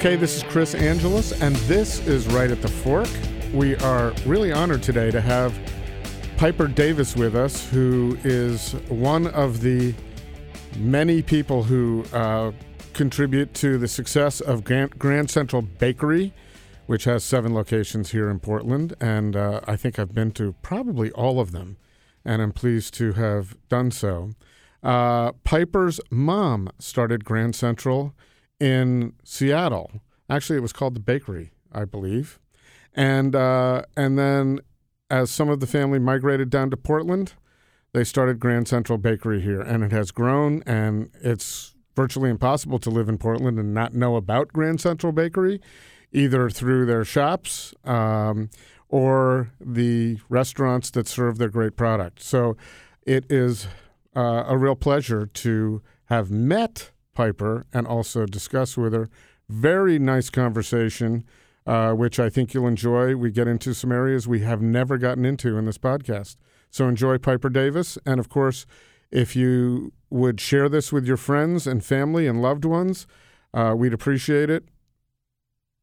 Okay, this is Chris Angelus, and this is Right at the Fork. We are really honored today to have Piper Davis with us, who is one of the many people who uh, contribute to the success of Grand, Grand Central Bakery, which has seven locations here in Portland. And uh, I think I've been to probably all of them, and I'm pleased to have done so. Uh, Piper's mom started Grand Central in Seattle. Actually, it was called the Bakery, I believe. And uh, and then, as some of the family migrated down to Portland, they started Grand Central Bakery here, and it has grown. And it's virtually impossible to live in Portland and not know about Grand Central Bakery, either through their shops um, or the restaurants that serve their great product. So, it is uh, a real pleasure to have met Piper and also discuss with her. Very nice conversation, uh, which I think you'll enjoy. We get into some areas we have never gotten into in this podcast. So enjoy Piper Davis. And of course, if you would share this with your friends and family and loved ones, uh, we'd appreciate it.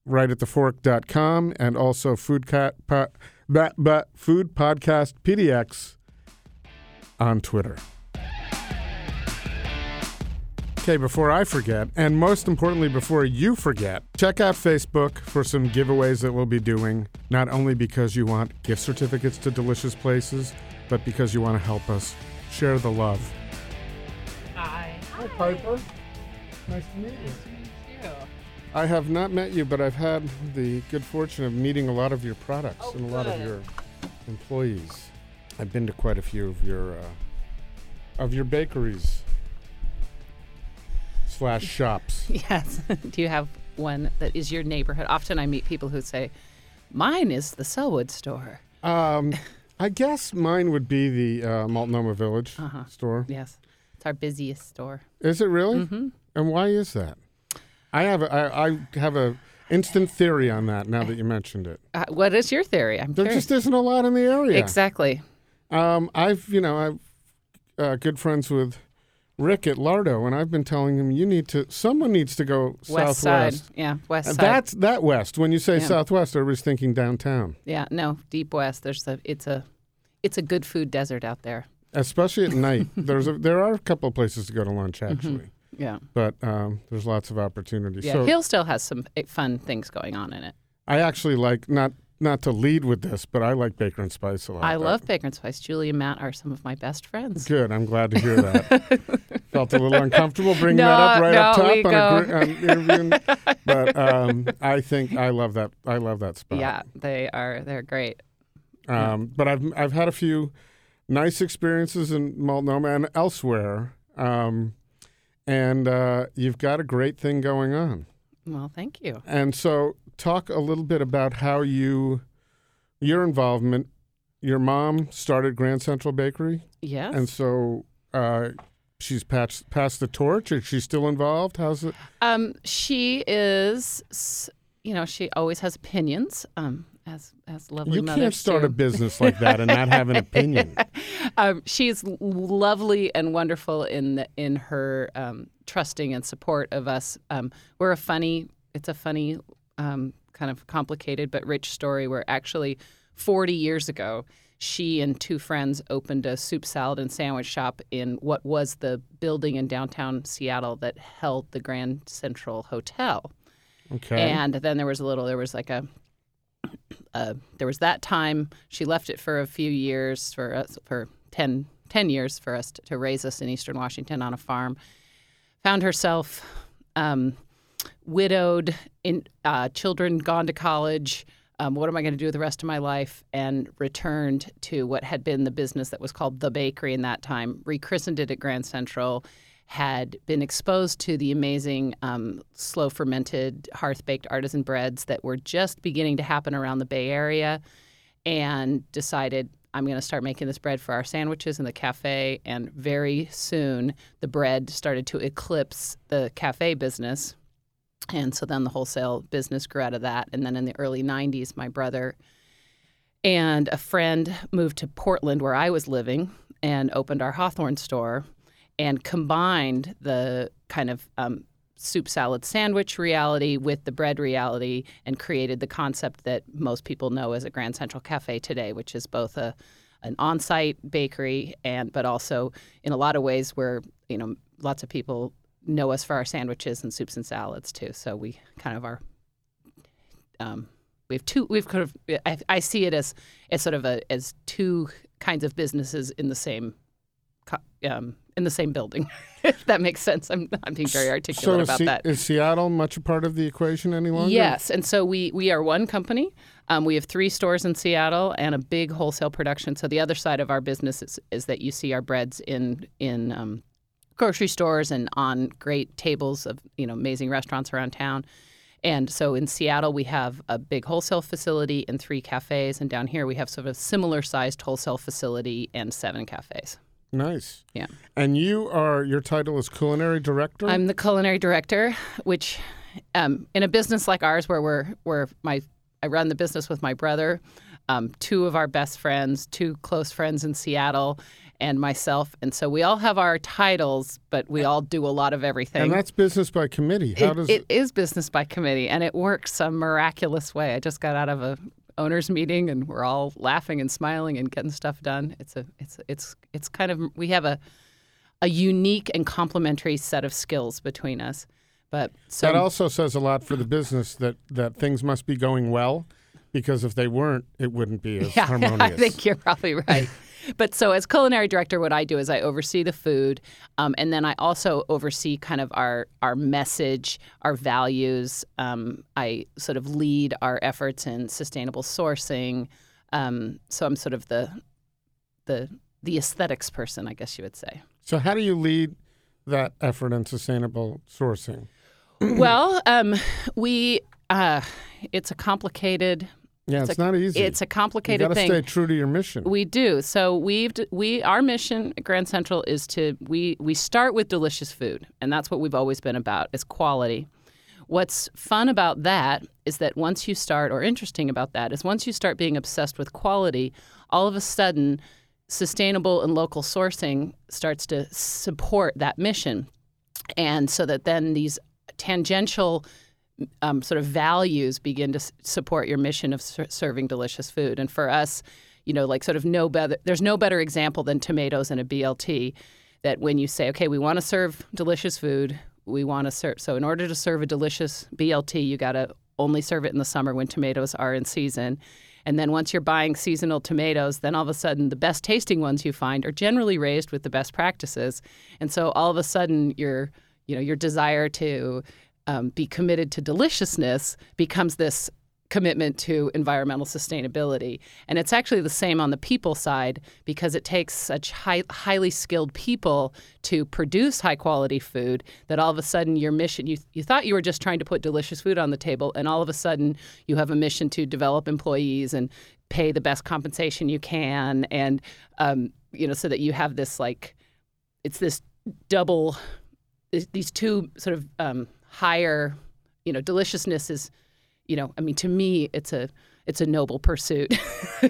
Right at thefork.com and also food, cat, po- but, but, food podcast PDX on Twitter. Okay, before I forget, and most importantly, before you forget, check out Facebook for some giveaways that we'll be doing, not only because you want gift certificates to delicious places, but because you want to help us share the love. Hi. Hi, Piper. Nice to meet you. Nice to meet you. I have not met you, but I've had the good fortune of meeting a lot of your products Oh, and a lot of your employees. I've been to quite a few of your uh, of your bakeries slash shops. Yes. Do you have one that is your neighborhood? Often I meet people who say, "Mine is the Sellwood store." Um, I guess mine would be the uh, Multnomah Village Uh-huh. store. Yes, it's our busiest store. Is it really? hmm And why is that? I have a, I, I have a instant theory on that. Now that you mentioned it, Uh, what is your theory? I'm there curious. just isn't a lot in the area. Exactly. Um, I've you know I'm uh, good friends with Rick at Lardo, and I've been telling him you need to someone needs to go West southwest. side. Yeah, west side. that's that west. When you say Yeah. southwest, everybody's thinking downtown, yeah, no, deep west. There's a. It's a. It's a good food desert out there. especially at night. There's a, there are a couple of places to go to lunch actually, Yeah. but um, there's lots of opportunities. Yeah. So Hill still has some eh, fun things going on in it. I actually like not not to lead with this, but I like Baker and Spice a lot. I love Baker and Spice. Julie and Matt are some of my best friends. Good. I'm glad to hear that. Felt a little uncomfortable bringing No, that up right up no, top we on, a, on but um, I think I love that. I love that spot. Yeah, they are. They're great. Um, but I've I've had a few nice experiences in Multnomah and elsewhere, um, and uh, you've got a great thing going on. Well, thank you. And so, talk a little bit about how you, your involvement. Your mom started Grand Central Bakery. Yes. And so uh, she's passed, passed the torch. Is she still involved? How's it? Um, she is, you know, she always has opinions. Um, as as lovely You can't start a business like that and not have an opinion. um, she's lovely and wonderful in the, in her um, trusting and support of us. Um, we're a funny. It's a funny, um, kind of complicated but rich story. Where actually, 40 years ago, she and two friends opened a soup salad and sandwich shop in what was the building in downtown Seattle that held the Grand Central Hotel. Okay. And then there was a little, there was like a, uh, there was that time. She left it for a few years, for us, for 10, 10 years for us to, to raise us in Eastern Washington on a farm. Found herself um, widowed, in uh, children gone to college. Um, what am I going to do with the rest of my life? And returned to what had been the business that was called the bakery in that time, rechristened it at Grand Central, had been exposed to the amazing um, slow fermented, hearth baked artisan breads that were just beginning to happen around the Bay Area, and decided I'm going to start making this bread for our sandwiches in the cafe. And very soon, the bread started to eclipse the cafe business. And so then the wholesale business grew out of that. And then in the early 90s, my brother and a friend moved to Portland, where I was living, and opened our Hawthorne store and combined the kind of um, soup salad sandwich reality with the bread reality and created the concept that most people know as a Grand Central Cafe today, which is both a an on-site bakery and but also in a lot of ways where you know lots of people know us for our sandwiches and soups and salads too. So we kind of are. Um, we have two. We've kind of. I, I see it as as sort of a as two kinds of businesses in the same um, in the same building. if that makes sense. I'm, I'm being very articulate so about Se- that. Is Seattle much a part of the equation any longer? Yes, and so we we are one company. Um, we have three stores in Seattle and a big wholesale production. So the other side of our business is, is that you see our breads in in um, grocery stores and on great tables of you know amazing restaurants around town. And so in Seattle, we have a big wholesale facility and three cafes. And down here, we have sort of a similar sized wholesale facility and seven cafes. Nice. Yeah. And you are your title is culinary director. I'm the culinary director, which um, in a business like ours, where we're where my I run the business with my brother, um, two of our best friends, two close friends in Seattle, and myself, and so we all have our titles, but we all do a lot of everything. and that's business by committee. How it, does it is business by committee, and it works some miraculous way. I just got out of a owners meeting, and we're all laughing and smiling and getting stuff done. It's a it's it's it's kind of we have a a unique and complementary set of skills between us. But so that also says a lot for the business that that things must be going well, because if they weren't, it wouldn't be as yeah, harmonious. I think you're probably right. But so as culinary director, what I do is I oversee the food, um, and then I also oversee kind of our our message, our values. Um, I sort of lead our efforts in sustainable sourcing. Um, so I'm sort of the the the aesthetics person, I guess you would say. So how do you lead that effort in sustainable sourcing? well, um, we uh, it's a complicated Yeah, It's it's, a- not easy. it's a you complicated got to thing. stay true to your mission. We do. So we've we our mission at Grand Central is to we we start with delicious food, and that's what we've always been about is quality. What's fun about that is that once you start, or interesting about that is once you start being obsessed with quality, all of a sudden, sustainable and local sourcing starts to support that mission, and so that then these tangential um, sort of values begin to s- support your mission of ser- serving delicious food. And for us, you know, like sort of no better, there's no better example than tomatoes and a BLT. That when you say, okay, we want to serve delicious food, we want to serve. So in order to serve a delicious BLT, you got to only serve it in the summer when tomatoes are in season. And then once you're buying seasonal tomatoes, then all of a sudden the best tasting ones you find are generally raised with the best practices. And so all of a sudden your you know your desire to um, be committed to deliciousness becomes this commitment to environmental sustainability. And it's actually the same on the people side because it takes such high, highly skilled people to produce high quality food that all of a sudden your mission, you, you thought you were just trying to put delicious food on the table, and all of a sudden you have a mission to develop employees and pay the best compensation you can. And, um, you know, so that you have this like, it's this double, these two sort of um, higher, you know, deliciousness is, you know, I mean, to me, it's a it's a noble pursuit.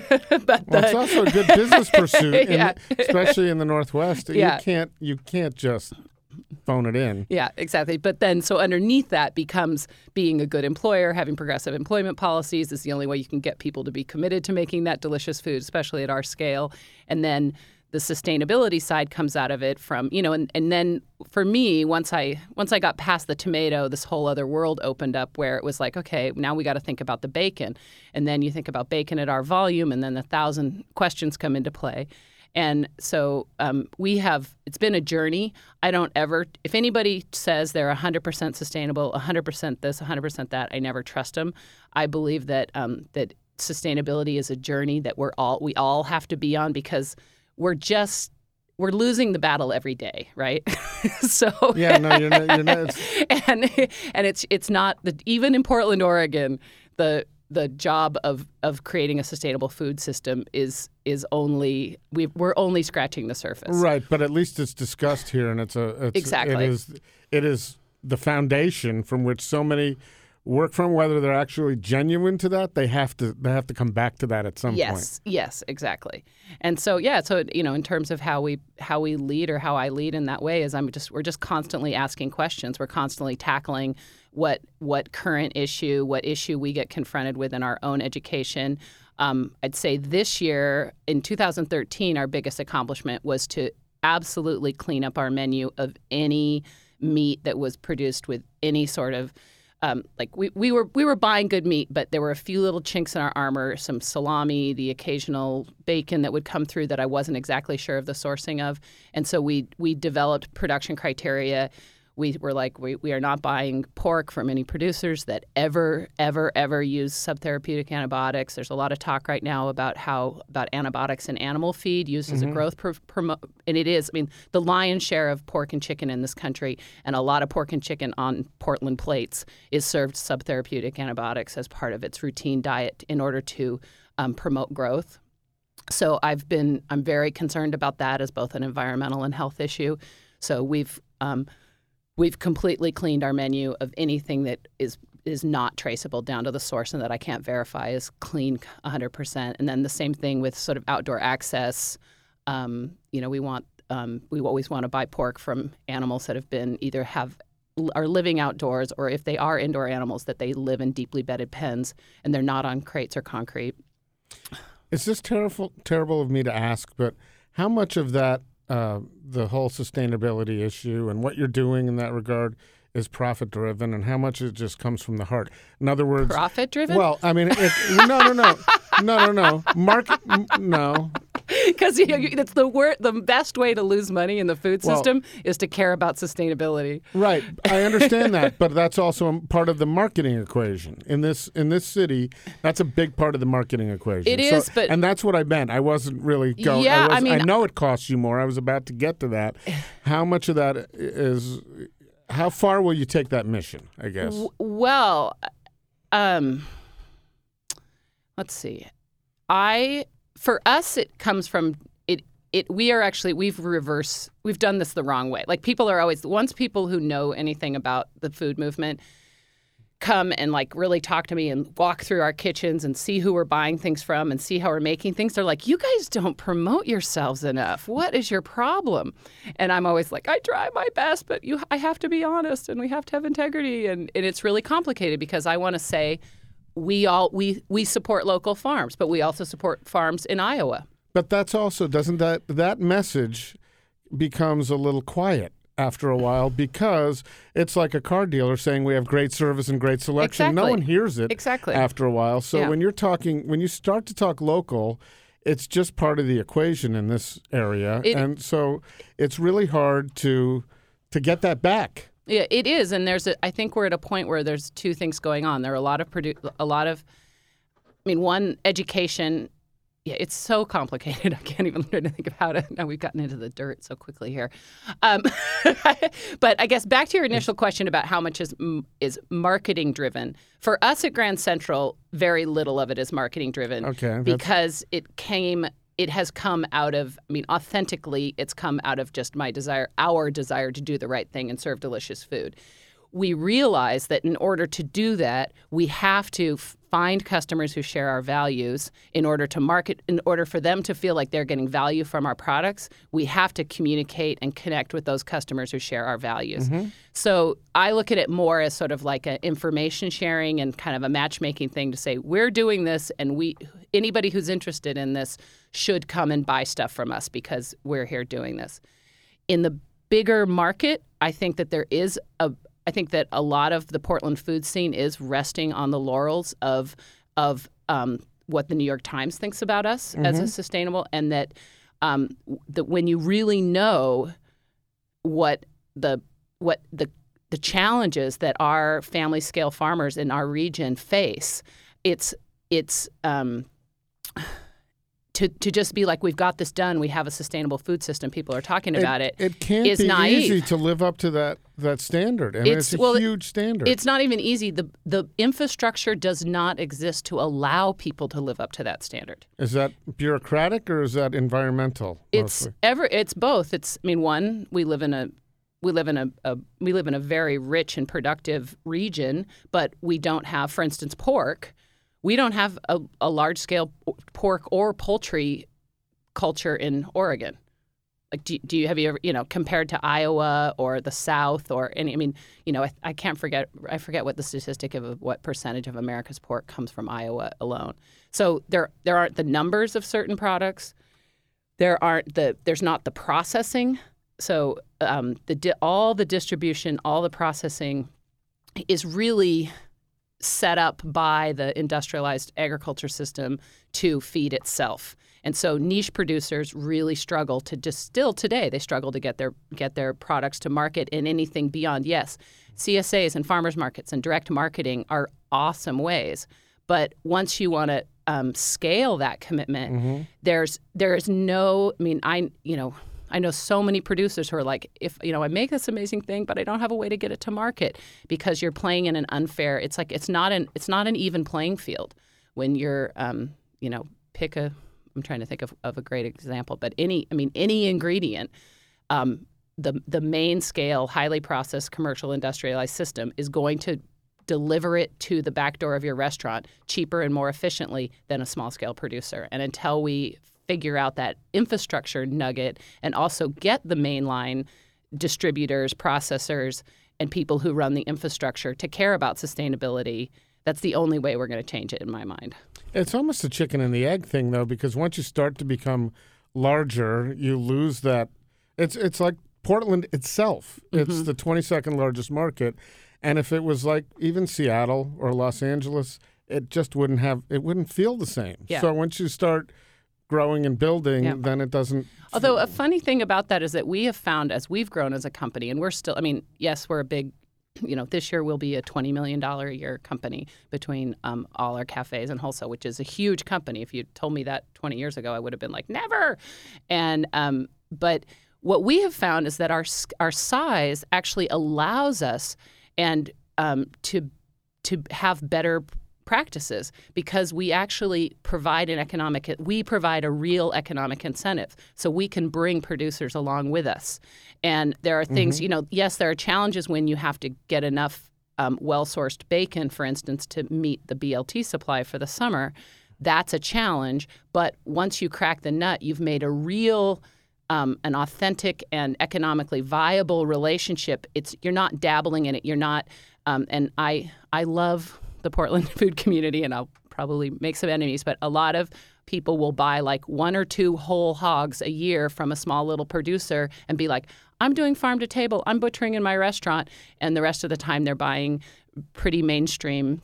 but well, it's also a good business pursuit, in- Yeah. especially in the Northwest. Yeah. You can't you can't just phone it in. Yeah, exactly. But then, so underneath that becomes being a good employer, having progressive employment policies is the only way you can get people to be committed to making that delicious food, especially at our scale. And then the sustainability side comes out of it from you know, and, and then for me, once I once I got past the tomato, this whole other world opened up where it was like, okay, now we got to think about the bacon, and then you think about bacon at our volume, and then a thousand questions come into play. And so um, we have, it's been a journey. I don't ever, if anybody says they're 100% sustainable, 100% this, 100% that, I never trust them. I believe that, um, that sustainability is a journey that we're all, we all have to be on because we're just, we're losing the battle every day, right? so Yeah, no, you're not. You're not and and it's it's not the even in Portland, Oregon, the the job of of creating a sustainable food system is is only we we're only scratching the surface. right, but at least it's discussed here, and it's a it's, Exactly. It is it is the foundation from which so many work from, whether they're actually genuine to that, they have to they have to come back to that at some yes, point. Yes, yes, exactly. And so yeah, so you know, in terms of how we how we lead or how I lead in that way is I'm just we're just constantly asking questions. We're constantly tackling what what current issue, what issue we get confronted with in our own education. Um, I'd say this year in 2013, our biggest accomplishment was to absolutely clean up our menu of any meat that was produced with any sort of um, like we, we were we were buying good meat, but there were a few little chinks in our armor, some salami, the occasional bacon that would come through that I wasn't exactly sure of the sourcing of, and so we we developed production criteria we were like, we, we are not buying pork from any producers that ever, ever, ever use subtherapeutic antibiotics. There's a lot of talk right now about how about antibiotics in animal feed used as mm-hmm. a growth promote, and it is. I mean, the lion's share of pork and chicken in this country, and a lot of pork and chicken on Portland plates is served subtherapeutic antibiotics as part of its routine diet in order to um, promote growth. So I've been, I'm very concerned about that as both an environmental and health issue. So we've um, we've completely cleaned our menu of anything that is is not traceable down to the source and that I can't verify is clean 100%. And then the same thing with sort of outdoor access. Um, you know, we want um, we always want to buy pork from animals that have been either have are living outdoors or if they are indoor animals that they live in deeply bedded pens and they're not on crates or concrete. It's just terrible terrible of me to ask, but how much of that uh, the whole sustainability issue and what you're doing in that regard is profit driven and how much it just comes from the heart. In other words, profit driven. Well, I mean, it, no, no, no, no, no, no. Market, no. Because you know, it's the word, the best way to lose money in the food system well, is to care about sustainability. Right, I understand that, but that's also part of the marketing equation in this in this city. That's a big part of the marketing equation. It is, so, but and that's what I meant. I wasn't really going. Yeah, I, was, I mean, I know it costs you more. I was about to get to that. How much of that is how far will you take that mission? I guess. W- well, um, let's see. I for us it comes from it. It we are actually we've reverse we've done this the wrong way. Like people are always once people who know anything about the food movement come and like really talk to me and walk through our kitchens and see who we're buying things from and see how we're making things they're like you guys don't promote yourselves enough what is your problem and i'm always like i try my best but you i have to be honest and we have to have integrity and, and it's really complicated because i want to say we all we we support local farms but we also support farms in iowa but that's also doesn't that that message becomes a little quiet after a while because it's like a car dealer saying we have great service and great selection. Exactly. No one hears it exactly after a while. So yeah. when you're talking, when you start to talk local, it's just part of the equation in this area, it, and so it's really hard to to get that back. Yeah, it is, and there's a, I think we're at a point where there's two things going on. There are a lot of produ- a lot of I mean, one education yeah, it's so complicated. I can't even learn to think of how to. Now we've gotten into the dirt so quickly here. Um, but I guess back to your initial question about how much is is marketing driven. For us at Grand Central, very little of it is marketing driven. Okay. Because it came. It has come out of, I mean, authentically, it's come out of just my desire, our desire to do the right thing and serve delicious food we realize that in order to do that, we have to find customers who share our values in order to market, in order for them to feel like they're getting value from our products. We have to communicate and connect with those customers who share our values. Mm-hmm. So I look at it more as sort of like an information sharing and kind of a matchmaking thing to say, we're doing this and we anybody who's interested in this should come and buy stuff from us because we're here doing this. In the bigger market, I think that there is a, I think that a lot of the Portland food scene is resting on the laurels of of um, what the New York Times thinks about us mm-hmm. as a sustainable, and that um, that when you really know what the what the the challenges that our family scale farmers in our region face, it's it's um, to, to just be like we've got this done we have a sustainable food system people are talking about it it, it can't is be naive. easy to live up to that that standard I mean, it's, it's a well, huge standard it's not even easy the the infrastructure does not exist to allow people to live up to that standard is that bureaucratic or is that environmental it's ever it's both it's i mean one we live in a we live in a, a we live in a very rich and productive region, but we don't have, for instance, pork. We don't have a, a large scale pork or poultry culture in Oregon. Like, do, do you have you ever you know compared to Iowa or the South or any? I mean, you know, I, I can't forget I forget what the statistic of what percentage of America's pork comes from Iowa alone. So there there aren't the numbers of certain products. There aren't the there's not the processing. So um, the all the distribution, all the processing is really set up by the industrialized agriculture system to feed itself. And so niche producers really struggle to just still today they struggle to get their get their products to market in anything beyond yes. CSAs and farmers markets and direct marketing are awesome ways. But once you want to um, scale that commitment, mm-hmm. there's there's no I mean I you know I know so many producers who are like, if you know, I make this amazing thing, but I don't have a way to get it to market because you're playing in an unfair. It's like it's not an it's not an even playing field when you're, um, you know, pick a. I'm trying to think of, of a great example, but any I mean any ingredient, um, the the main scale, highly processed, commercial, industrialized system is going to deliver it to the back door of your restaurant cheaper and more efficiently than a small scale producer. And until we figure out that infrastructure nugget and also get the mainline distributors, processors, and people who run the infrastructure to care about sustainability. That's the only way we're going to change it, in my mind. It's almost a chicken and the egg thing, though, because once you start to become larger, you lose that. It's it's like Portland itself. It's mm-hmm. the 22nd largest market, and if it was like even Seattle or Los Angeles, it just wouldn't have. It wouldn't feel the same. Yeah. So once you start growing and building, yeah. then it doesn't. Although a funny thing about that is that we have found as we've grown as a company, and we're still, I mean, yes, we're a big, you know, this year we'll be a $20 million a year company between um, all our cafes and wholesale, which is a huge company. If you told me that 20 years ago, I would have been like, never. And, um, but what we have found is that our, our size actually allows us and um, to, to have better practices because we actually provide an economic we provide a real economic incentive. So we can bring producers along with us. And there are things mm-hmm. you know yes there are challenges when you have to get enough um, well-sourced bacon for instance to meet the blt supply for the summer. That's a challenge. But once you crack the nut you've made a real um, an authentic and economically viable relationship. It's you're not dabbling in it. You're not um, and i i love the Portland food community, and I'll probably make some enemies, but a lot of people will buy like one or two whole hogs a year from a small little producer and be like, I'm doing farm to table, I'm butchering in my restaurant. And the rest of the time they're buying pretty mainstream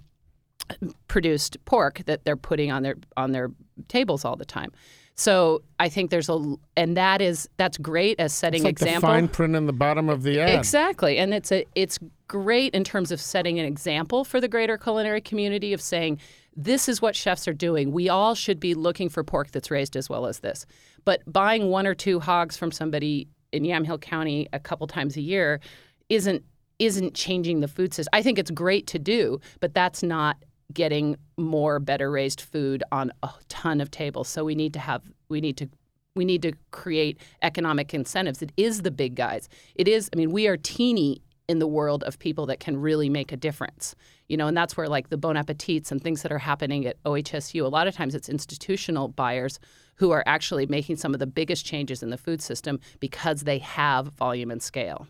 uh, produced pork that they're putting on their on their tables all the time. So I think there's a, and that is that's great as setting it's like example. The fine print in the bottom of the ad. Exactly, and it's a it's great in terms of setting an example for the greater culinary community of saying this is what chefs are doing. We all should be looking for pork that's raised as well as this. But buying one or two hogs from somebody in Yamhill County a couple times a year isn't isn't changing the food system. I think it's great to do, but that's not getting more better raised food on a ton of tables. So we need to have we need to we need to create economic incentives. It is the big guys. It is I mean we are teeny in the world of people that can really make a difference. You know, and that's where like the Bon Appetits and things that are happening at OHSU, a lot of times it's institutional buyers who are actually making some of the biggest changes in the food system because they have volume and scale.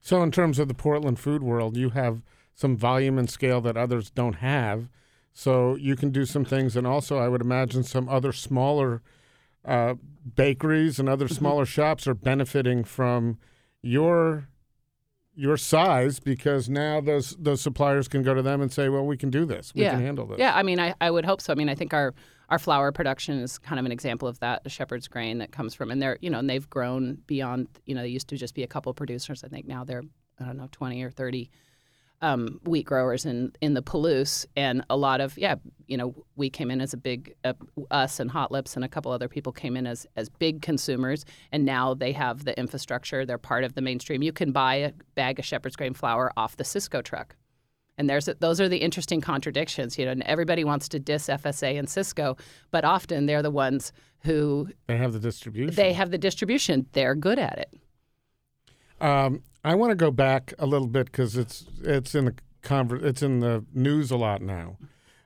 So in terms of the Portland food world, you have some volume and scale that others don't have. So you can do some things, and also I would imagine some other smaller uh, bakeries and other mm-hmm. smaller shops are benefiting from your your size because now those those suppliers can go to them and say, well, we can do this, we yeah. can handle this. Yeah, I mean, I, I would hope so. I mean, I think our our flour production is kind of an example of that. The Shepherd's Grain that comes from, and they're you know, and they've grown beyond. You know, they used to just be a couple producers. I think now they're I don't know, twenty or thirty um, wheat growers in in the Palouse, and a lot of yeah, you know, we came in as a big uh, us and Hot Lips and a couple other people came in as as big consumers, and now they have the infrastructure. They're part of the mainstream. You can buy a bag of Shepherd's Grain flour off the Sysco truck. And there's those are the interesting contradictions, you know. And everybody wants to diss FSA and Sysco, but often they're the ones who they have the distribution. They have the distribution. They're good at it. Um, I want to go back a little bit because it's it's in the conver- it's in the news a lot now.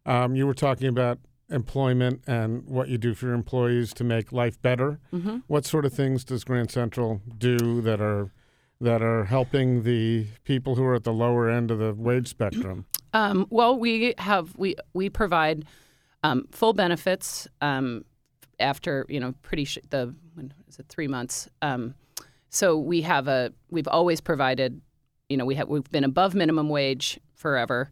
Um, you were talking about employment and what you do for your employees to make life better. Mm-hmm. What sort of things does Grand Central do that are that are helping the people who are at the lower end of the wage spectrum? Um, well, we have we we provide um, full benefits um, after you know pretty sh- the when is it three months. So we have a we've always provided you know we have we've been above minimum wage forever.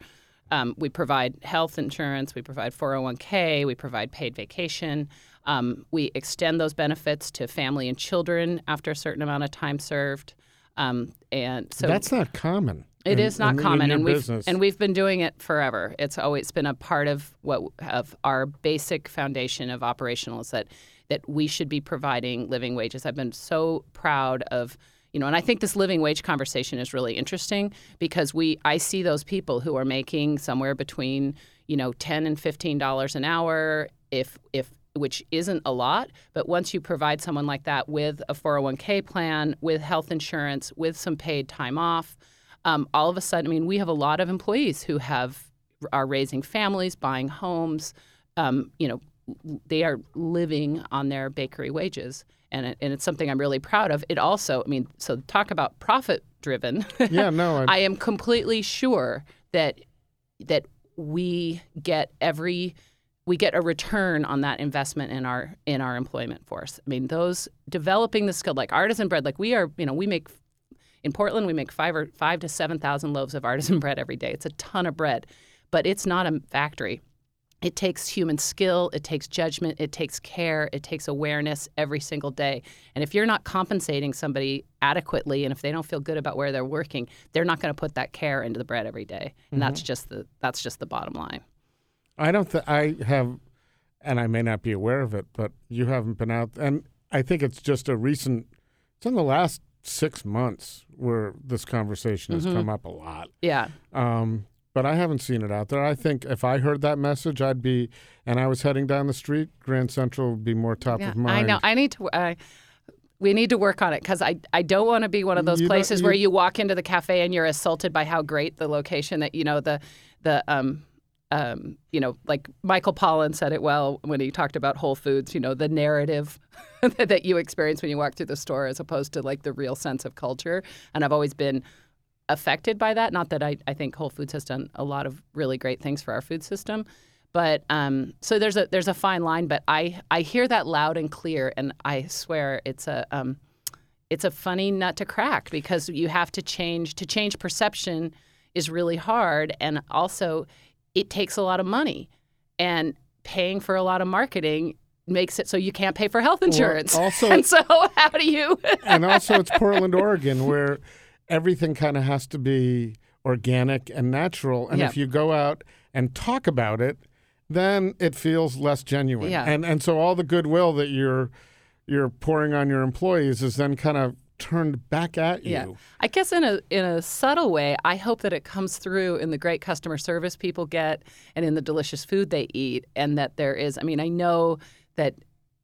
Um, we provide health insurance, we provide 401k, we provide paid vacation. Um, we extend those benefits to family and children after a certain amount of time served. Um, and so That's not common. it in- is not in- in common, your and we've business. and we've been doing it forever. It's always been a part of what of our basic foundation of operational is that that we should be providing living wages. I've been so proud of you know, and I think this living wage conversation is really interesting because we I see those people who are making somewhere between you know ten and fifteen dollars an hour, if if which isn't a lot, but once you provide someone like that with a 401k plan, with health insurance, with some paid time off, um, all of a sudden, I mean, we have a lot of employees who have are raising families, buying homes. Um, you know, they are living on their bakery wages, and it, and it's something I'm really proud of. It also, I mean, so talk about profit driven. yeah, no, I, I am completely sure that that we get every we get a return on that investment in our in our employment force. I mean, those developing the skill like artisan bread, like we are, you know, we make in Portland we make five or five to seven thousand loaves of artisan bread every day. It's a ton of bread, but it's not a factory. It takes human skill, it takes judgment, it takes care, it takes awareness every single day. And if you're not compensating somebody adequately and if they don't feel good about where they're working, they're not going to put that care into the bread every day. And that's just the that's just the bottom line. I don't think I have, and I may not be aware of it, but you haven't been out, and I think it's just a recent. It's in the last six months where this conversation has come up a lot. Yeah. Um, but I haven't seen it out there. I think if I heard that message, I'd be, and I was heading down the street, Grand Central would be more top Yeah, of mind. I know. I need to. Uh, we need to work on it because I, I don't want to be one of those You places you- where you walk into the cafe and you're assaulted by how great the location that you know the the um um you know like Michael Pollan said it well when he talked about Whole Foods you know the narrative that you experience when you walk through the store as opposed to like the real sense of culture and I've always been affected by that not that I, I think Whole Foods has done a lot of really great things for our food system but um, so there's a there's a fine line, but I I hear that loud and clear, and I swear it's a um, it's a funny nut to crack because you have to change to change perception is really hard, and also it takes a lot of money, and paying for a lot of marketing makes it so you can't pay for health insurance. also- and so how do you? and also it's Portland, Oregon, where everything kind of has to be organic and natural. And Yeah. if you go out and talk about it, then it feels less genuine. Yeah. And and so all the goodwill that you're you're pouring on your employees is then kind of turned back at you. Yeah, I guess in a in a subtle way, I hope that it comes through in the great customer service people get, and in the delicious food they eat, and that there is. I mean, I know that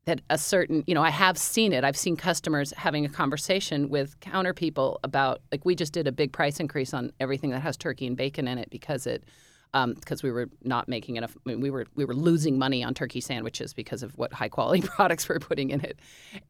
that a certain, you know, I have seen it. I've seen customers having a conversation with counter people about like we just did a big price increase on everything that has turkey and bacon in it because it. Because we were not making enough, I mean, we were we were losing money on turkey sandwiches because of what high quality products we we're putting in it,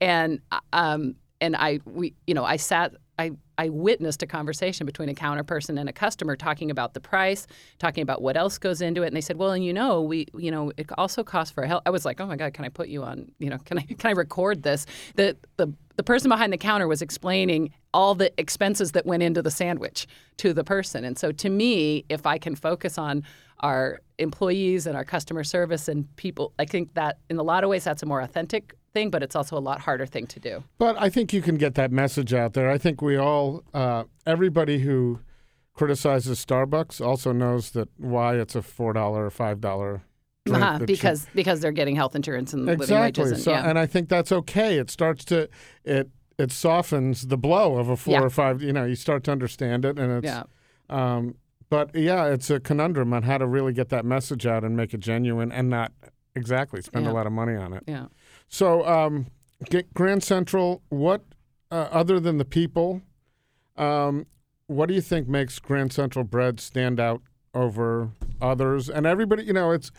and um, and I we you know I sat I I witnessed a conversation between a counter person and a customer talking about the price, talking about what else goes into it, and they said, well, and you know we you know it also costs for a help. I was like, oh my god, can I put you on you know can I can I record this? The the the person behind the counter was explaining all the expenses that went into the sandwich to the person, and so to me, if I can focus on our employees and our customer service and people, I think that in a lot of ways that's a more authentic thing, but it's also a lot harder thing to do. But I think you can get that message out there. I think we all, uh, everybody who criticizes Starbucks also knows that why it's a four dollar or five dollar. Uh-huh, because because they're getting health insurance and living exactly. wages. And, so, yeah. and I think that's okay. It starts to it it softens the blow of a four Yeah. or five. You know, you start to understand it, and it's. yeah. Um, but yeah, it's a conundrum on how to really get that message out and make it genuine, and not exactly spend a lot of money on it. Yeah. So, um, Grand Central, what uh, other than the people, Um, what do you think makes Grand Central bread stand out over others? And everybody, you know, it's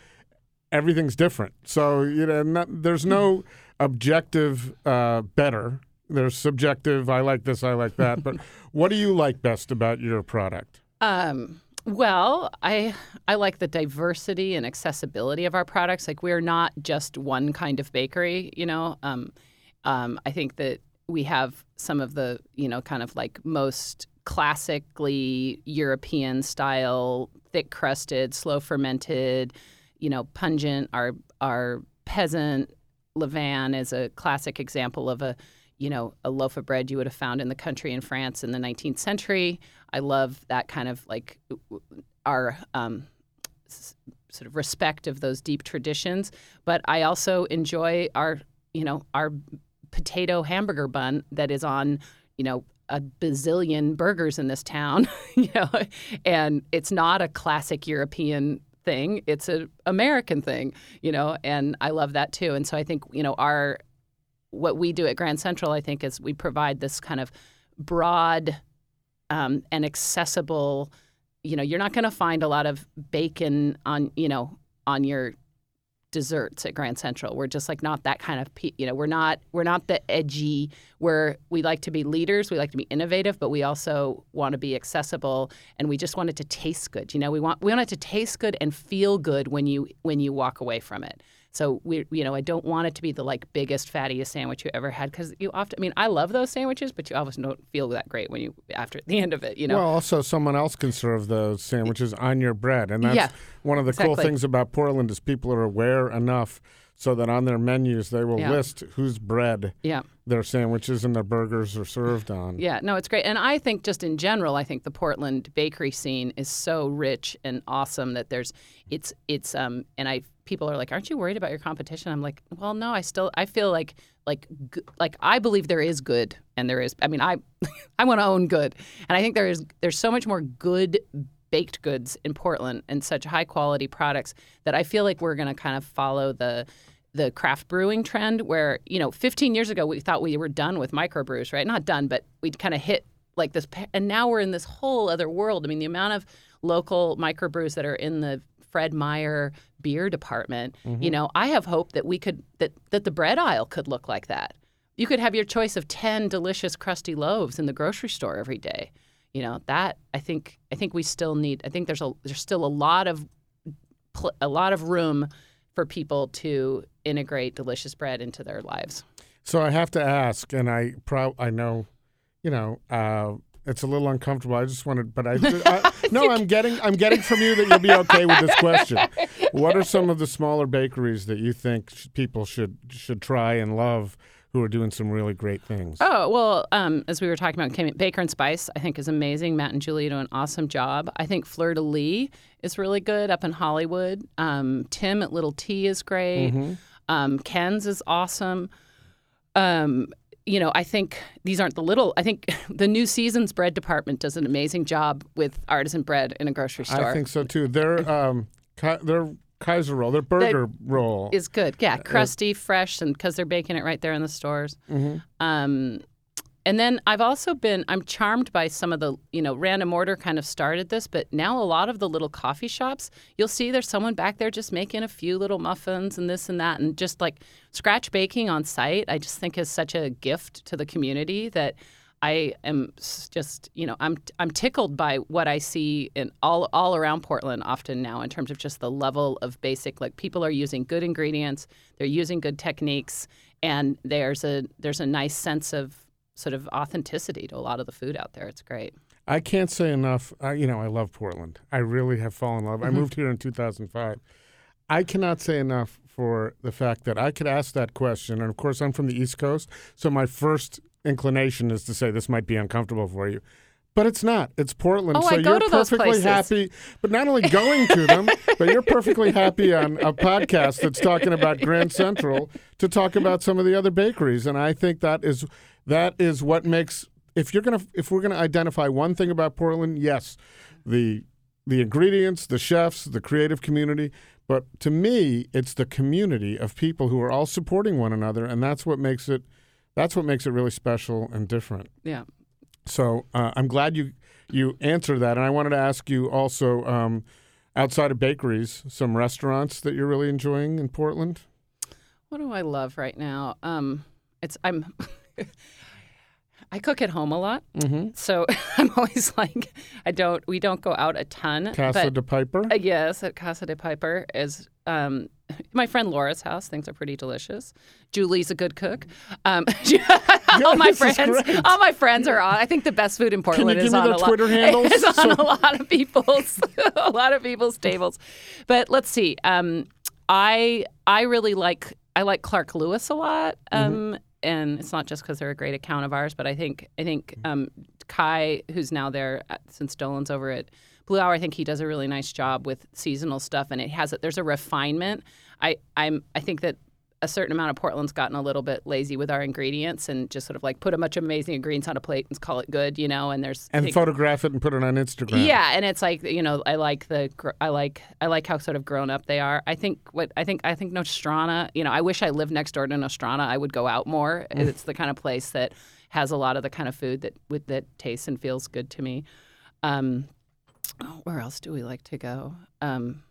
everything's different. So you know, not, there's no objective uh, better. There's subjective. I like this. I like that. But what do you like best about your product? Um, well, I I like the diversity and accessibility of our products. Like we're not just one kind of bakery. You know, um, um, I think that we have some of the you know kind of like most classically European style, thick crusted, slow fermented, you know, pungent. Our our peasant levain is a classic example of a you know a loaf of bread you would have found in the country in France in the 19th century. I love that kind of like our um, s- sort of respect of those deep traditions, but I also enjoy our you know our potato hamburger bun that is on you know a bazillion burgers in this town, you know, and it's not a classic European thing; it's an American thing, you know, and I love that too. And so I think you know our what we do at Grand Central, I think, is we provide this kind of broad um, and accessible. You know, you're not going to find a lot of bacon on you know on your desserts at Grand Central. We're just like not that kind of pe- you know we're not we're not the edgy where we like to be leaders, we like to be innovative, but we also want to be accessible and we just want it to taste good. You know, we want we want it to taste good and feel good when you when you walk away from it. So we, you know, I don't want it to be the like biggest, fattiest sandwich you ever had because you often. I mean, I love those sandwiches, but you always don't feel that great when you after the end of it. You know. Well, also someone else can serve those sandwiches on your bread, and that's Yeah, one of the cool things about Portland is people are aware enough so that on their menus they will Yeah. list whose bread yeah. their sandwiches and their burgers are served on. Yeah, no, it's great. And I think just in general, I think the Portland bakery scene is so rich and awesome that there's it's it's um and I people are like, "Aren't you worried about your competition?" I'm like, "Well, no, I still I feel like like like I believe there is good and there is I mean, I I want to own good. And I think there is there's so much more good baked goods in Portland and such high quality products that I feel like we're going to kind of follow the the craft brewing trend where you know 15 years ago we thought we were done with microbrews right not done but we'd kind of hit like this and now we're in this whole other world i mean the amount of local microbrews that are in the fred meyer beer department you know i have hope that we could that that the bread aisle could look like that. You could have your choice of 10 delicious crusty loaves in the grocery store every day. You know that i think i think we still need i think there's a there's still a lot of a lot of room for people to integrate delicious bread into their lives. So I have to ask, and I pro- I know, you know, uh, it's a little uncomfortable. I just wanted, but I, I no, I'm getting I'm getting from you that you'll be okay with this question. What are some of the smaller bakeries that you think sh- people should should try and love, who are doing some really great things? Oh well, um, as we were talking about, Baker and Spice, I think is amazing. Matt and Julie do an awesome job. I think Fleur de Lis is really good up in Hollywood. Um, Tim at Little T is great. Um, Ken's is awesome. Um, you know, I think these aren't the little. I think the New Seasons bread department does an amazing job with artisan bread in a grocery store. I think so too. Their um, ki- their Kaiser roll, their burger roll. is good. Yeah, crusty, fresh, and because they're baking it right there in the stores. Um, and then I've also been I'm charmed by some of the you know random order kind of started this, but now a lot of the little coffee shops you'll see there's someone back there just making a few little muffins and this and that and just like scratch baking on site. I just think is such a gift to the community that. I am just, you know, I'm I'm tickled by what I see in all all around Portland often now in terms of just the level of basic like people are using good ingredients, they're using good techniques, and there's a there's a nice sense of sort of authenticity to a lot of the food out there. It's great. I can't say enough. I, you know, I love Portland. I really have fallen in love. I mm-hmm. moved here in 2005. I cannot say enough for the fact that I could ask that question. And of course, I'm from the East Coast. So my first inclination is to say this might be uncomfortable for you. But it's not. It's Portland. Oh, so you're perfectly happy, but not only going to them, but you're perfectly happy on a podcast that's talking about Grand Central to talk about some of the other bakeries. And I think that is that is what makes if you're gonna if we're gonna identify one thing about Portland, yes, the the ingredients, the chefs, the creative community. But to me, it's the community of people who are all supporting one another, and that's what makes it that's what makes it really special and different. Yeah. So uh, I'm glad you you answered that, and I wanted to ask you also um, outside of bakeries, some restaurants that you're really enjoying in Portland. What do I love right now? Um, it's I'm. I cook at home a lot, Mm-hmm. so I'm always like, I don't. We don't go out a ton. Casa but, de Piper. uh, yes, at Casa de Piper is um, my friend Laura's house. Things are pretty delicious. Julie's a good cook. Um, all my friends, all my friends are on. I think the best food in Portland is on a lot. Handles? Is on So- a lot of people's a lot of people's tables. But let's see. Um, I I really like I like Clark Lewis a lot. Um, Mm-hmm. And it's not just because they're a great account of ours, but I think I think um, Kai, who's now there at, since Dolan's over at Blue Hour, I think he does a really nice job with seasonal stuff, and it has a, there's a refinement. I I'm I think that a certain amount of Portland's gotten a little bit lazy with our ingredients and just sort of like put a bunch of amazing ingredients on a plate and call it good, you know. And there's and photograph it and put it on Instagram. yeah, and it's like you know, I like the I like I like how sort of grown up they are. I think what I think I think Nostrana. You know, I wish I lived next door to Nostrana. I would go out more. It's the kind of place that has a lot of the kind of food that with that tastes and feels good to me. Um, where else do we like to go? Um,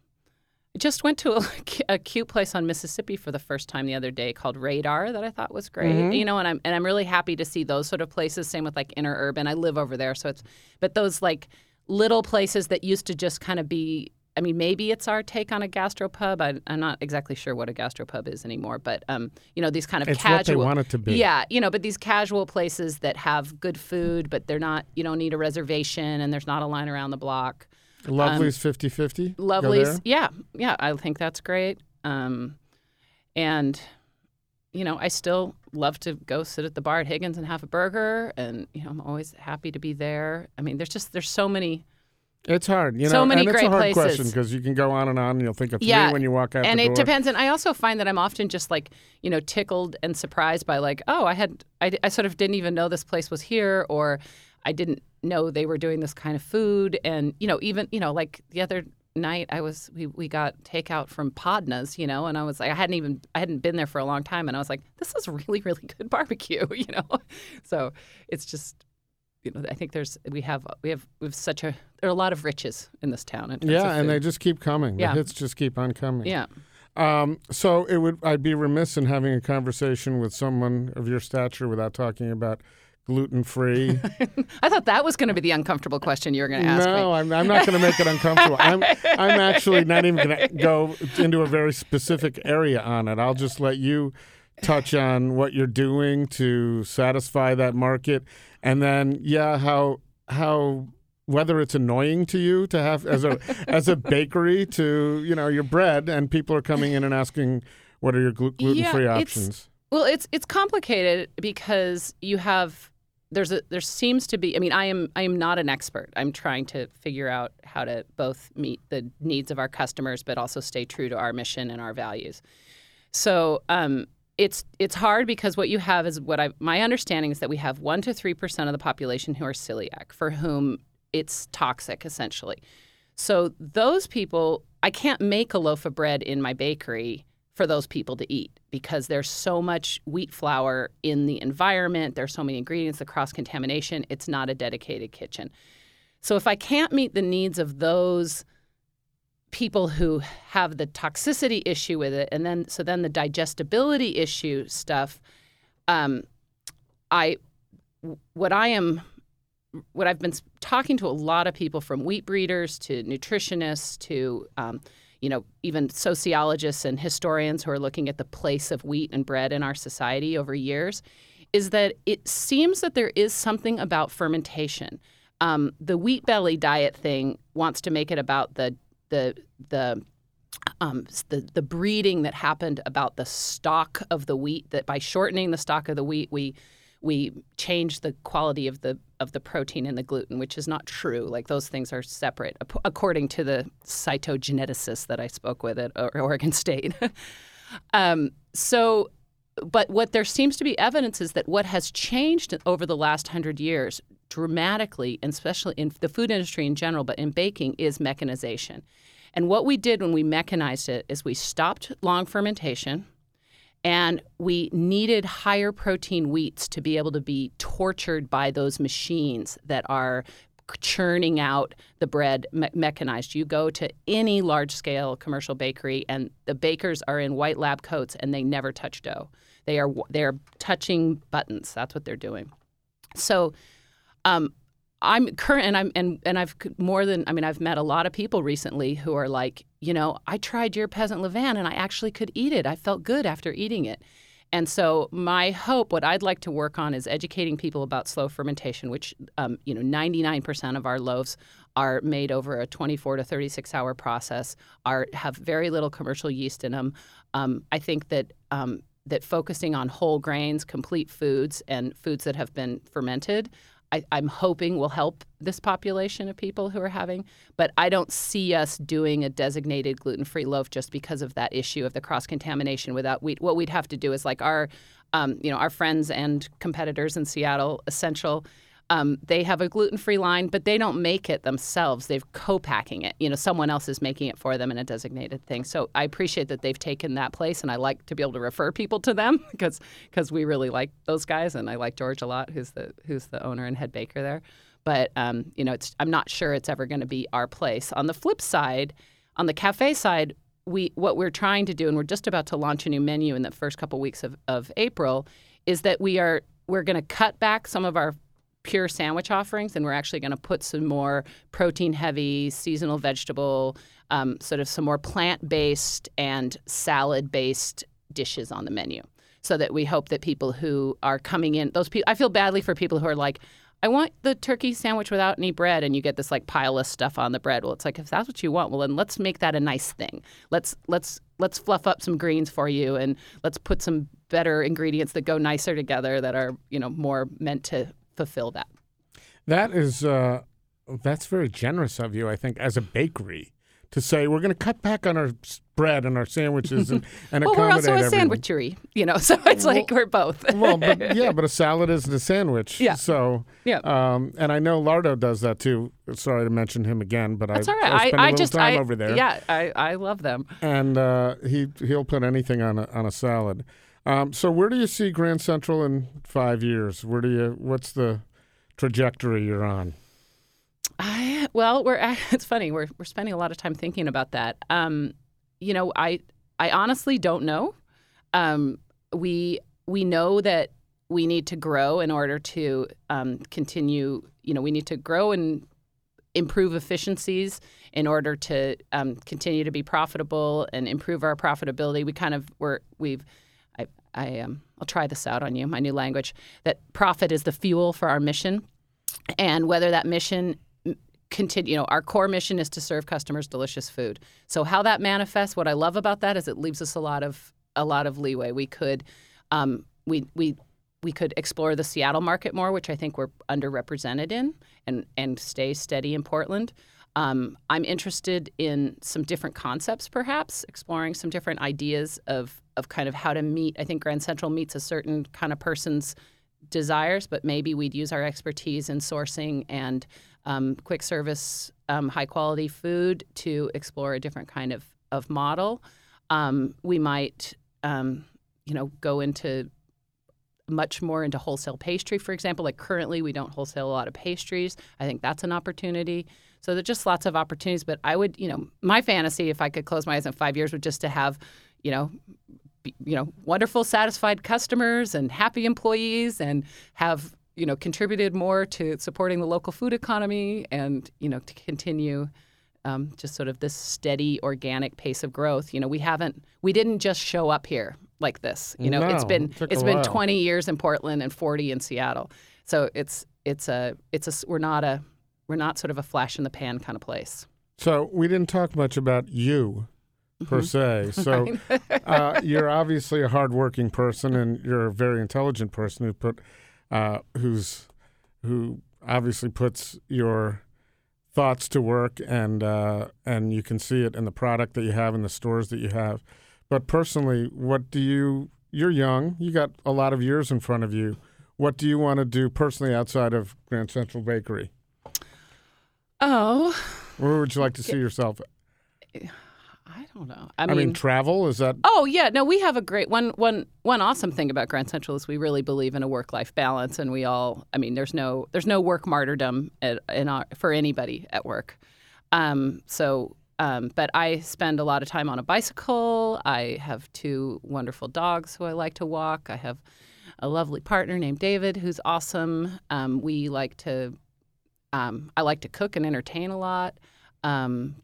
just went to a, a cute place on Mississippi for the first time the other day called Radar that I thought was great. You know, and I'm and I'm really happy to see those sort of places. Same with like Interurban. I live over there, so it's but those like little places that used to just kind of be. I mean, maybe it's our take on a gastropub. I, I'm not exactly sure what a gastropub is anymore, but um, you know, these kind of It's what they casual. want it to be. Yeah, you know, but these casual places that have good food, but they're not. You don't need a reservation, and there's not a line around the block. Lovely's 50 50. Lovely's, yeah, yeah, I think that's great. Um, and you know, I still love to go sit at the bar at Higgins and have a burger, and you know, I'm always happy to be there. I mean, there's just there's so many, It's hard. You know, So many and it's great a hard places. question because you can go on and on and you'll think of three Yeah, when you walk out and it door. depends. And I also find that I'm often just like you know tickled and surprised by like, oh, I had I, I sort of didn't even know this place was here, or I didn't know they were doing this kind of food, and you know, even you know, like the other night I was we, we got takeout from Podnah's, you know, and I was like I hadn't even I hadn't been there for a long time and I was like this is really really good barbecue, you know. So it's just you know I think there's we have we have we have such a there are a lot of riches in this town. In terms yeah, and they just keep coming. Yeah. The hits just keep on coming. yeah. Um, so it would I'd be remiss in having a conversation with someone of your stature without talking about gluten free. I thought that was going to be the uncomfortable question you were going to ask me. no, I'm, I'm not going to make it uncomfortable. I'm I'm actually not even going to go into a very specific area on it. I'll just let you touch on what you're doing to satisfy that market, and then yeah, how how whether it's annoying to you to have as a as a bakery to you know your bread and people are coming in and asking what are your glu- gluten free Yeah, it's- options. Well, it's it's complicated because you have there's a there seems to be. I mean, I am I am not an expert. I'm trying to figure out how to both meet the needs of our customers, but also stay true to our mission and our values. So um, it's it's hard because what you have is what I my understanding is that we have one to three percent of the population who are celiac, for whom it's toxic essentially. So those people, I can't make a loaf of bread in my bakery for those people to eat because there's so much wheat flour in the environment. There's so many ingredients, the cross contamination. It's not a dedicated kitchen. So if I can't meet the needs of those people who have the toxicity issue with it, and then so then the digestibility issue stuff, um, I what I am what I've been talking to a lot of people from wheat breeders to nutritionists to um, you know even sociologists and historians who are looking at the place of wheat and bread in our society over years is that it seems that there is something about fermentation. Um, the wheat belly diet thing wants to make it about the the the um, the the breeding that happened about the stock of the wheat. That by shortening the stock of the wheat, we we change the quality of the of the protein and the gluten, which is not true. Like those things are separate, according to the cytogeneticist that I spoke with at Oregon State. um, so, but what there seems to be evidence is that what has changed over the last hundred years dramatically, and especially in the food industry in general, but in baking, is mechanization. And what we did when we mechanized it is we stopped long fermentation And we needed higher protein wheats to be able to be tortured by those machines that are churning out the bread me- mechanized. You go to any large scale commercial bakery, and the bakers are in white lab coats and they never touch dough. They are they're touching buttons. That's what they're doing. So, um, I'm current, and I'm and and I've more than I mean I've met a lot of people recently who are like, you know, I tried your peasant levain and I actually could eat it. I felt good after eating it. And so my hope, what I'd like to work on, is educating people about slow fermentation, which um, you know, 99% of our loaves are made over a 24 to 36 hour process, are have very little commercial yeast in them. Um, I think that um, that focusing on whole grains, complete foods, and foods that have been fermented I, am hoping will help this population of people who are having, but I don't see us doing a designated gluten free loaf just because of that issue of the cross contamination. Without we, what we'd have to do is like our, um, you know, our friends and competitors in Seattle, Essential um, they have a gluten-free line, but they don't make it themselves. They've co-packing it. You know, someone else is making it for them in a designated thing. So I appreciate that they've taken that place, and I like to be able to refer people to them because because we really like those guys, and I like George a lot, who's the who's the owner and head baker there. But um, you know, it's I'm not sure it's ever going to be our place. On the flip side, on the cafe side, we what we're trying to do, and we're just about to launch a new menu in the first couple weeks of, of April, is that we are we're going to cut back some of our pure sandwich offerings, and we're actually going to put some more protein heavy, seasonal vegetable, um, sort of some more plant based and salad based dishes on the menu. So that we hope that people who are coming in, those people, I feel badly for people who are like, I want the turkey sandwich without any bread, and you get this like pile of stuff on the bread. Well, it's like if that's what you want, well then let's make that a nice thing. Let's let's let's fluff up some greens for you, and let's put some better ingredients that go nicer together that are you know more meant to fulfill that. That is uh, that's very generous of you, I think, as a bakery to say we're going to cut back on our bread and our sandwiches and, and well, we're also a everyone. sandwichery, you know. So it's well, like we're both. well, but yeah, but a salad isn't a sandwich. Yeah. So yeah. Um, and I know Lardo does that too. Sorry to mention him again, but that's I, all right. I, I, I just time I, over there. Yeah, I, I love them. And uh, he he'll put anything on a, on a salad. Um, so where do you see Grand Central in five years? Where do you? What's the trajectory you're on? I well, we're it's funny. We're we're spending a lot of time thinking about that. Um, you know, I I honestly don't know. Um, we we know that we need to grow in order to um, continue. You know, we need to grow and improve efficiencies in order to um, continue to be profitable and improve our profitability. We kind of were we've I um I'll try this out on you, my new language. That profit is the fuel for our mission, and whether that mission continue you know our core mission is to serve customers delicious food so how that manifests what i love about that is it leaves us a lot of a lot of leeway we could um, we we we could explore the Seattle market more, which I think we're underrepresented in, and and stay steady in Portland. Um, I'm interested in some different concepts, perhaps exploring some different ideas of of kind of how to meet. I think Grand Central meets a certain kind of person's desires, but maybe we'd use our expertise in sourcing and um, quick service, um, high quality food to explore a different kind of, of model. Um, we might, um, you know, go into much more into wholesale pastry, for example. Like currently, we don't wholesale a lot of pastries. I think that's an opportunity. So there's just lots of opportunities. But I would, you know, my fantasy, if I could close my eyes in five years, would just to have, you know, you know, wonderful, satisfied customers and happy employees, and have you know, contributed more to supporting the local food economy and, you know, to continue um, just sort of this steady organic pace of growth. You know, we haven't, we didn't just show up here like this. You know, no, it's been it it's been while. 20 years in Portland and 40 in Seattle. So it's it's a it's a we're not a we're not sort of a flash in the pan kind of place. So we didn't talk much about you per Mm-hmm. se. So uh, you're obviously a hardworking person and you're a very intelligent person who put uh, who's who obviously puts your thoughts to work and uh, and you can see it in the product that you have in the stores that you have. But personally, what do you? You're young. You got a lot of years in front of you. What do you want to do personally outside of Grand Central Bakery? Oh, Where would you like to see yourself? I don't know. I I mean, mean, travel is that Oh yeah, no, we have a great one. One one awesome thing about Grand Central is we really believe in a work life balance, and we all. I mean, there's no there's no work martyrdom at, in our, for anybody at work. Um, so, um, but I spend a lot of time on a bicycle. I have two wonderful dogs who I like to walk. I have a lovely partner named David who's awesome. Um, we like to. Um, I like to cook and entertain a lot. Um,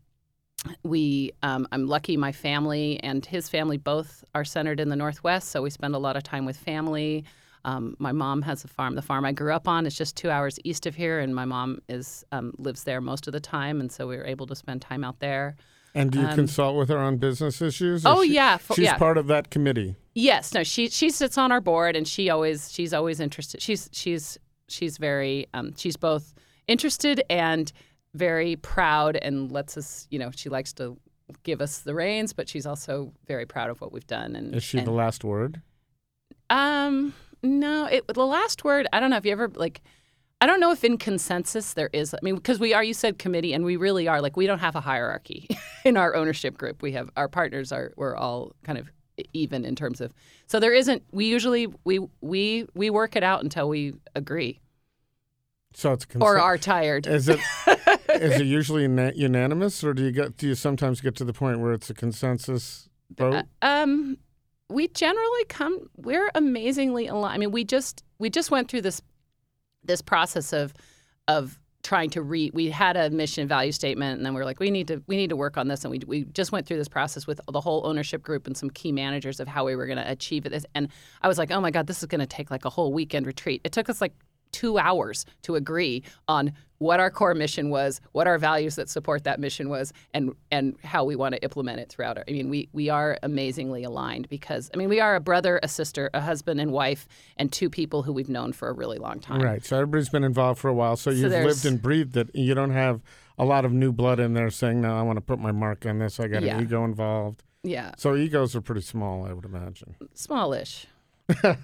we um, i'm lucky my family and his family both are centered in the northwest so we spend a lot of time with family um, my mom has a farm the farm i grew up on is just two hours east of here and my mom is um, lives there most of the time and so we were able to spend time out there and do you Um, consult with her on business issues? oh she- yeah for, she's yeah part of that committee. Yes, no, she she sits on our board and she always she's always interested. She's she's she's very um, she's both interested and very proud and lets us you know she likes to give us the reins, but she's also very proud of what we've done. And Is she and, the last word? um no it the last word I don't know if you ever like. I don't know if in consensus there is. I mean, because we are, you said committee, and we really are. Like, we don't have a hierarchy in our ownership group. We have our partners are we're all kind of even in terms of. So there isn't. We usually we we we work it out until we agree So it's a or are tired. Is it is it usually una- unanimous, or do you get do you sometimes get to the point where it's a consensus vote? Um, we generally come. We're amazingly aligned. I mean, we just we just went through this this process of of trying to re. We had a mission and value statement, and then we were like, we need to we need to work on this, and we we just went through this process with the whole ownership group and some key managers of how we were going to achieve this. And I was like, oh my god, this is going to take like a whole weekend retreat. It took us like two hours to agree on what our core mission was, what our values that support that mission was, and and how we want to implement it throughout our. I mean, we we are amazingly aligned because I mean we are a brother, a sister, a husband and wife, and two people who we've known for a really long time. Right. So everybody's been involved for a while. So you've lived and breathed it. You don't have a lot of new blood in there saying, "No, I want to put my mark on this. I got Yeah. an ego involved." Yeah, So egos are pretty small, I would imagine. smallish. I'm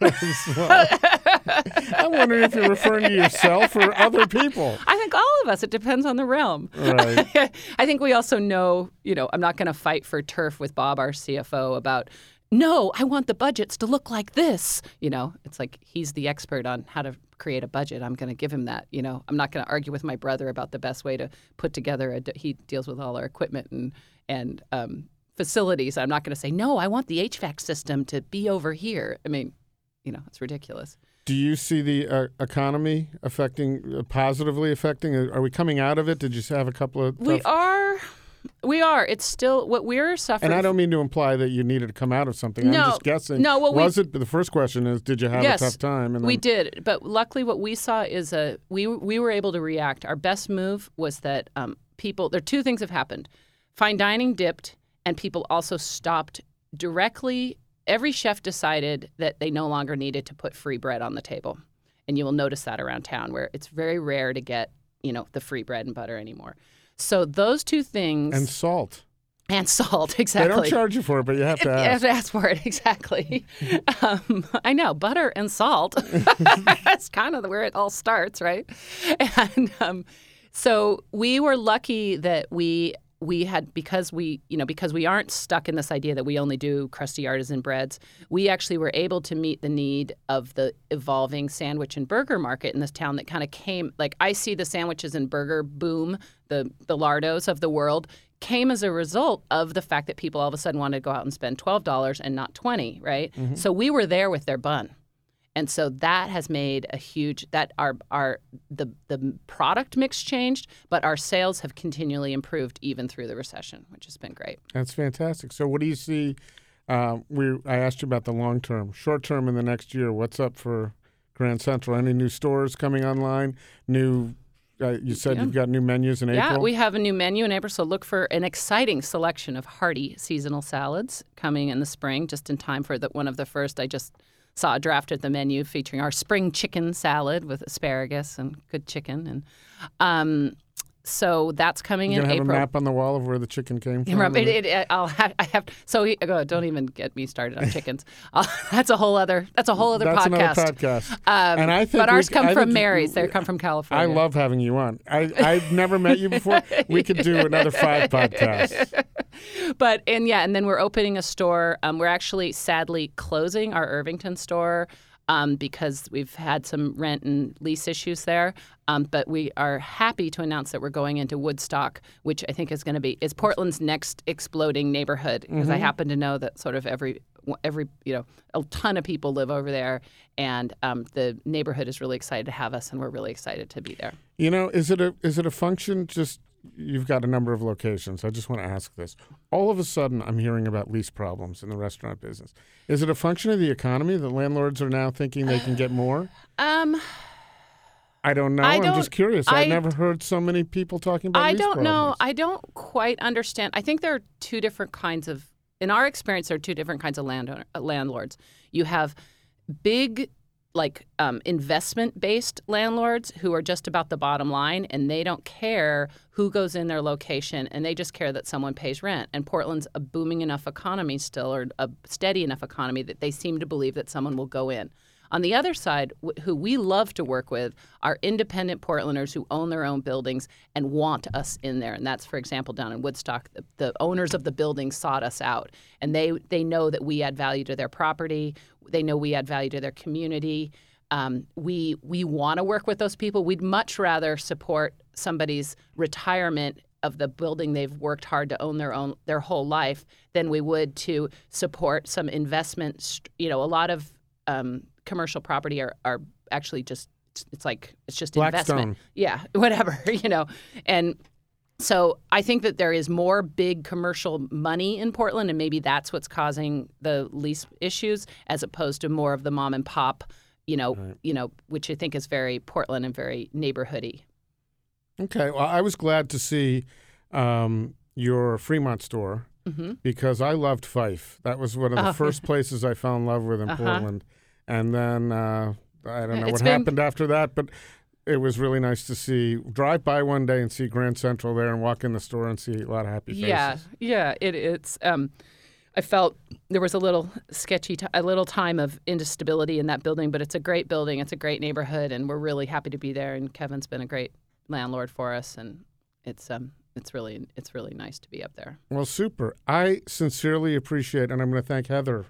wondering if you're referring to yourself or other people. I think all of us. It depends on the realm. Right. I think we also know, you know, I'm not going to fight for turf with Bob, our CFO, about, no, I want the budgets to look like this. You know, it's like he's the expert on how to create a budget. I'm going to give him that. You know, I'm not going to argue with my brother about the best way to put together a, he deals with all our equipment and, and, um, facilities. I'm not going to say, no, I want the HVAC system to be over here. I mean, you know, it's ridiculous. Do you see the uh, economy affecting uh, positively affecting? Are we coming out of it? Did you have a couple of? We are, we are. It's still what we're suffering. and I don't mean to imply that you needed to come out of something. No. I'm just guessing. No, what we- was it? The first question is, did you have Yes, a tough time? And We did, but luckily, what we saw is a we we were able to react. Our best move was that um, people. There are two things have happened: fine dining dipped, and people also stopped directly. Every chef decided that they no longer needed to put free bread on the table, and you will notice that around town, where it's very rare to get you know the free bread and butter anymore. So those two things and salt. and salt exactly. They don't charge you for it, but you have to You ask. have to ask for it exactly. um, I know butter and salt. That's kind of where it all starts, right? And um, so we were lucky that we we had because we you know because we aren't stuck in this idea that we only do crusty artisan breads. We actually were able to meet the need of the evolving sandwich and burger market in this town that kind of came like I see the sandwiches and burger boom, the the lardos of the world came as a result of the fact that people all of a sudden wanted to go out and spend $12 and not 20 right mm-hmm. so we were there with their bun and so that has made a huge that our our the the product mix changed but our sales have continually improved even through the recession which has been great That's fantastic. So, what do you see? Uh, we I asked you about the long term, short term in the next year. What's up for Grand Central? Any new stores coming online? New? Uh, you said Yeah. you've got new menus in April. Yeah, we have a new menu in April, so look for an exciting selection of hearty seasonal salads coming in the spring, just in time for the, one of the first. I just saw a draft at the menu featuring our spring chicken salad with asparagus and good chicken, and um, so that's coming You in gonna have April. a map on the wall of where the chicken came from. It, it, it, I'll have, I have so he, oh, don't even get me started on chickens. Uh, that's a whole other that's a whole other That's podcast. another podcast. Um, And I think but ours we- come I from Mary's. They come from California. I love having you on. I, I've never met you before. We could do another five podcasts. but and yeah, and then we're opening a store. Um, we're actually sadly closing our Irvington store um, because we've had some rent and lease issues there. Um, but we are happy to announce that we're going into Woodstock, which I think is going to be is Portland's next exploding neighborhood because I happen to know that sort of every every you know a ton of people live over there, and um, the neighborhood is really excited to have us, and we're really excited to be there. You know, is it a is it a function? Just you've got a number of locations. I just want to ask this. All of a sudden, I'm hearing about lease problems in the restaurant business. Is it a function of the economy that landlords are now thinking they can get more? Um, I don't know. I I'm just curious. I- I've never heard so many people talking about. I don't know. I don't quite understand. I think there are two different kinds of, in our experience, there are two different kinds of landowner, uh, landlords. You have big, like um, investment based landlords who are just about the bottom line and they don't care who goes in their location and they just care that someone pays rent. And Portland's a booming enough economy still, or a steady enough economy that they seem to believe that someone will go in. On the other side, wh- who we love to work with are independent Portlanders who own their own buildings and want us in there. And that's, for example, down in Woodstock, the, the owners of the buildings sought us out, and they they know that we add value to their property. They know we add value to their community. Um, we we want to work with those people. We'd much rather support somebody's retirement of the building they've worked hard to own their own their whole life than we would to support some investment. You know, a lot of um, commercial property are, are actually just it's like it's just Blackstone. investment. Yeah, whatever you know, and so I think that there is more big commercial money in Portland, and maybe that's what's causing the lease issues, as opposed to more of the mom and pop. You know, you know, which I think is very Portland and very neighborhoody. Okay. Well, I was glad to see um, your Fremont store hmm because I loved Fife. That was one of the Oh. first places I fell in love with in Uh-huh. Portland. And then uh, I don't know It's what been- happened after that, but it was really nice to see drive by one day and see Grand Central there and walk in the store and see a lot of happy faces. Yeah, yeah. It, it's. Um, I felt there was a little sketchy, t- a little time of instability in that building, but it's a great building. It's a great neighborhood, and we're really happy to be there. And Kevin's been a great landlord for us, and it's um, it's really, it's really nice to be up there. Well, super. I sincerely appreciate, and I'm going to thank Heather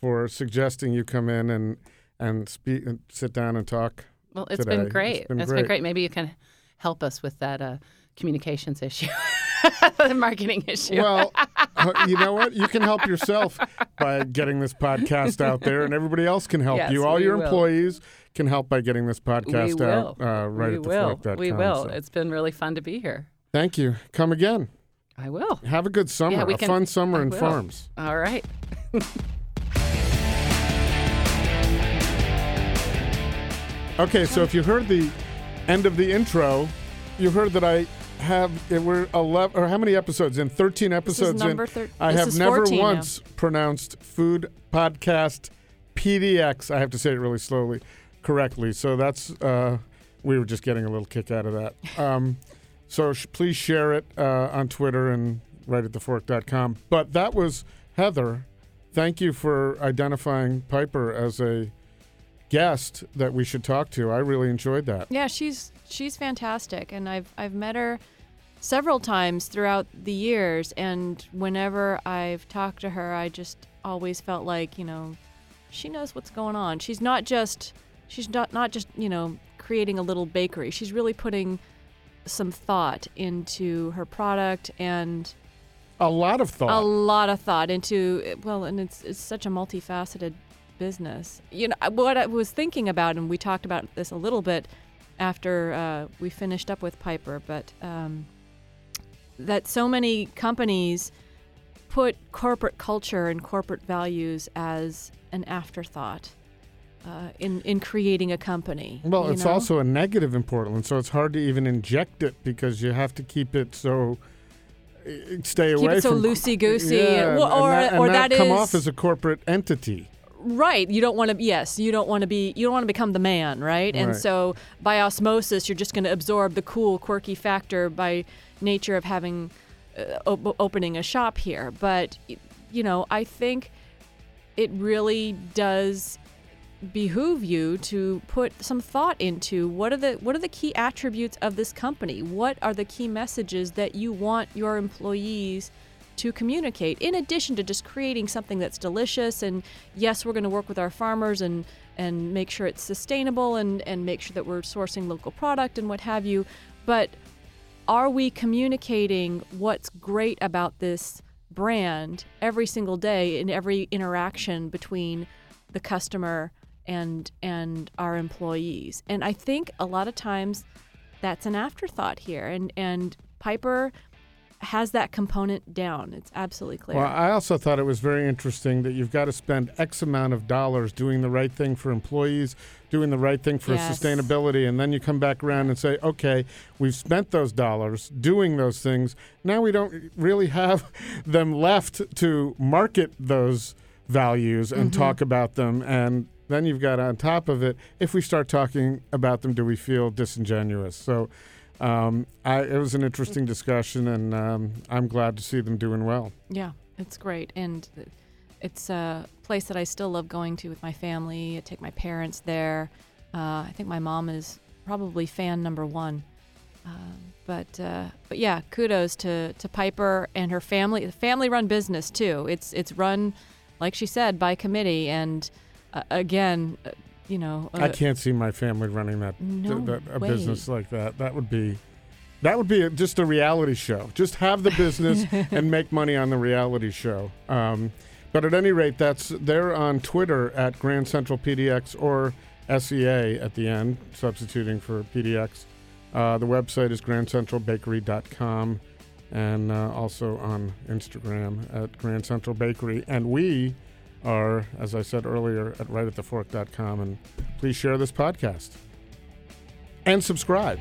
for suggesting you come in and and speak and sit down and talk. Well, it's today. been It's great. been it's great. been great. Maybe you can help us with that uh, communications issue, the marketing issue. Well, uh, you know what? You can help yourself by getting this podcast out there, and everybody else can help Yes, you. All your will. employees can help by getting this podcast out uh, right we at the will. We will. So It's been really fun to be here. Thank you. Come again. I will. Have a good summer. Yeah, we a can- fun summer in farms. All right. Okay, so if you heard the end of the intro, you heard that I have eh, we're 11 or how many episodes in? 13 episodes number in thir- I have never 14 now. once pronounced food podcast PDX I have to say it really slowly correctly. So that's uh, we were just getting a little kick out of that. Um, so sh- please share it uh, on Twitter and right at thefork.com but that was Heather. Thank you for identifying Piper as a guest that we should talk to I really enjoyed that Yeah, she's she's fantastic, and I've I've met her several times throughout the years, and whenever I've talked to her, I just always felt like you know, she knows what's going on. She's not just she's not not just you know creating a little bakery. She's really putting some thought into her product and a lot of thought a lot of thought into well and it's it's such a multifaceted business you know what i was thinking about and we talked about this a little bit after uh, we finished up with piper but um, that so many companies put corporate culture and corporate values as an afterthought uh, in in creating a company Well, it's know? also a negative in Portland, so it's hard to even inject it because you have to keep it so uh, stay Keep away it so from loosey-goosey, Yeah, or- and that, and or that that come is- off as a corporate entity. Right. You don't want to. Yes, you don't want to be. You don't want to become the man, right? And so by osmosis, you're just going to absorb the cool, quirky factor by nature of having uh, op- opening a shop here. But you know, I think it really does behoove you to put some thought into what are the what are the key attributes of this company what are the key messages that you want your employees to communicate in addition to just creating something that's delicious and yes we're going to work with our farmers and and make sure it's sustainable and and make sure that we're sourcing local product and what have you but are we communicating what's great about this brand every single day in every interaction between the customer and and our employees? And i think a lot of times that's an afterthought here and and piper has that component down it's absolutely clear Well, I also thought it was very interesting that you've got to spend X amount of dollars doing the right thing for employees, doing the right thing for Yes. sustainability, and then you come back around and say, okay, we've spent those dollars doing those things. Now we don't really have them left to market those values and Mm-hmm. talk about them. And then you've got on top of it, if we start talking about them, do we feel disingenuous? So um, I, it was an interesting discussion, and um, I'm glad to see them doing well. Yeah, it's great, and it's a place that I still love going to with my family. I take my parents there. Uh, I think my mom is probably fan number one. Um, but uh, but yeah, kudos to, to Piper and her family. The family run business too. It's it's run, like she said, by committee. And uh, again, uh, you know, uh, I can't see my family running that, No that a way. business like that. That would be that would be a, just a reality show. Just have the business and make money on the reality show. Um, but at any rate, that's they're on Twitter at Grand Central PDX or SEA at the end, substituting for PDX. Uh, the website is grandcentralbakery.com and uh, also on Instagram at Grand Central Bakery. And we are, as I said earlier, at rightatthefork.com. And please share this podcast and subscribe.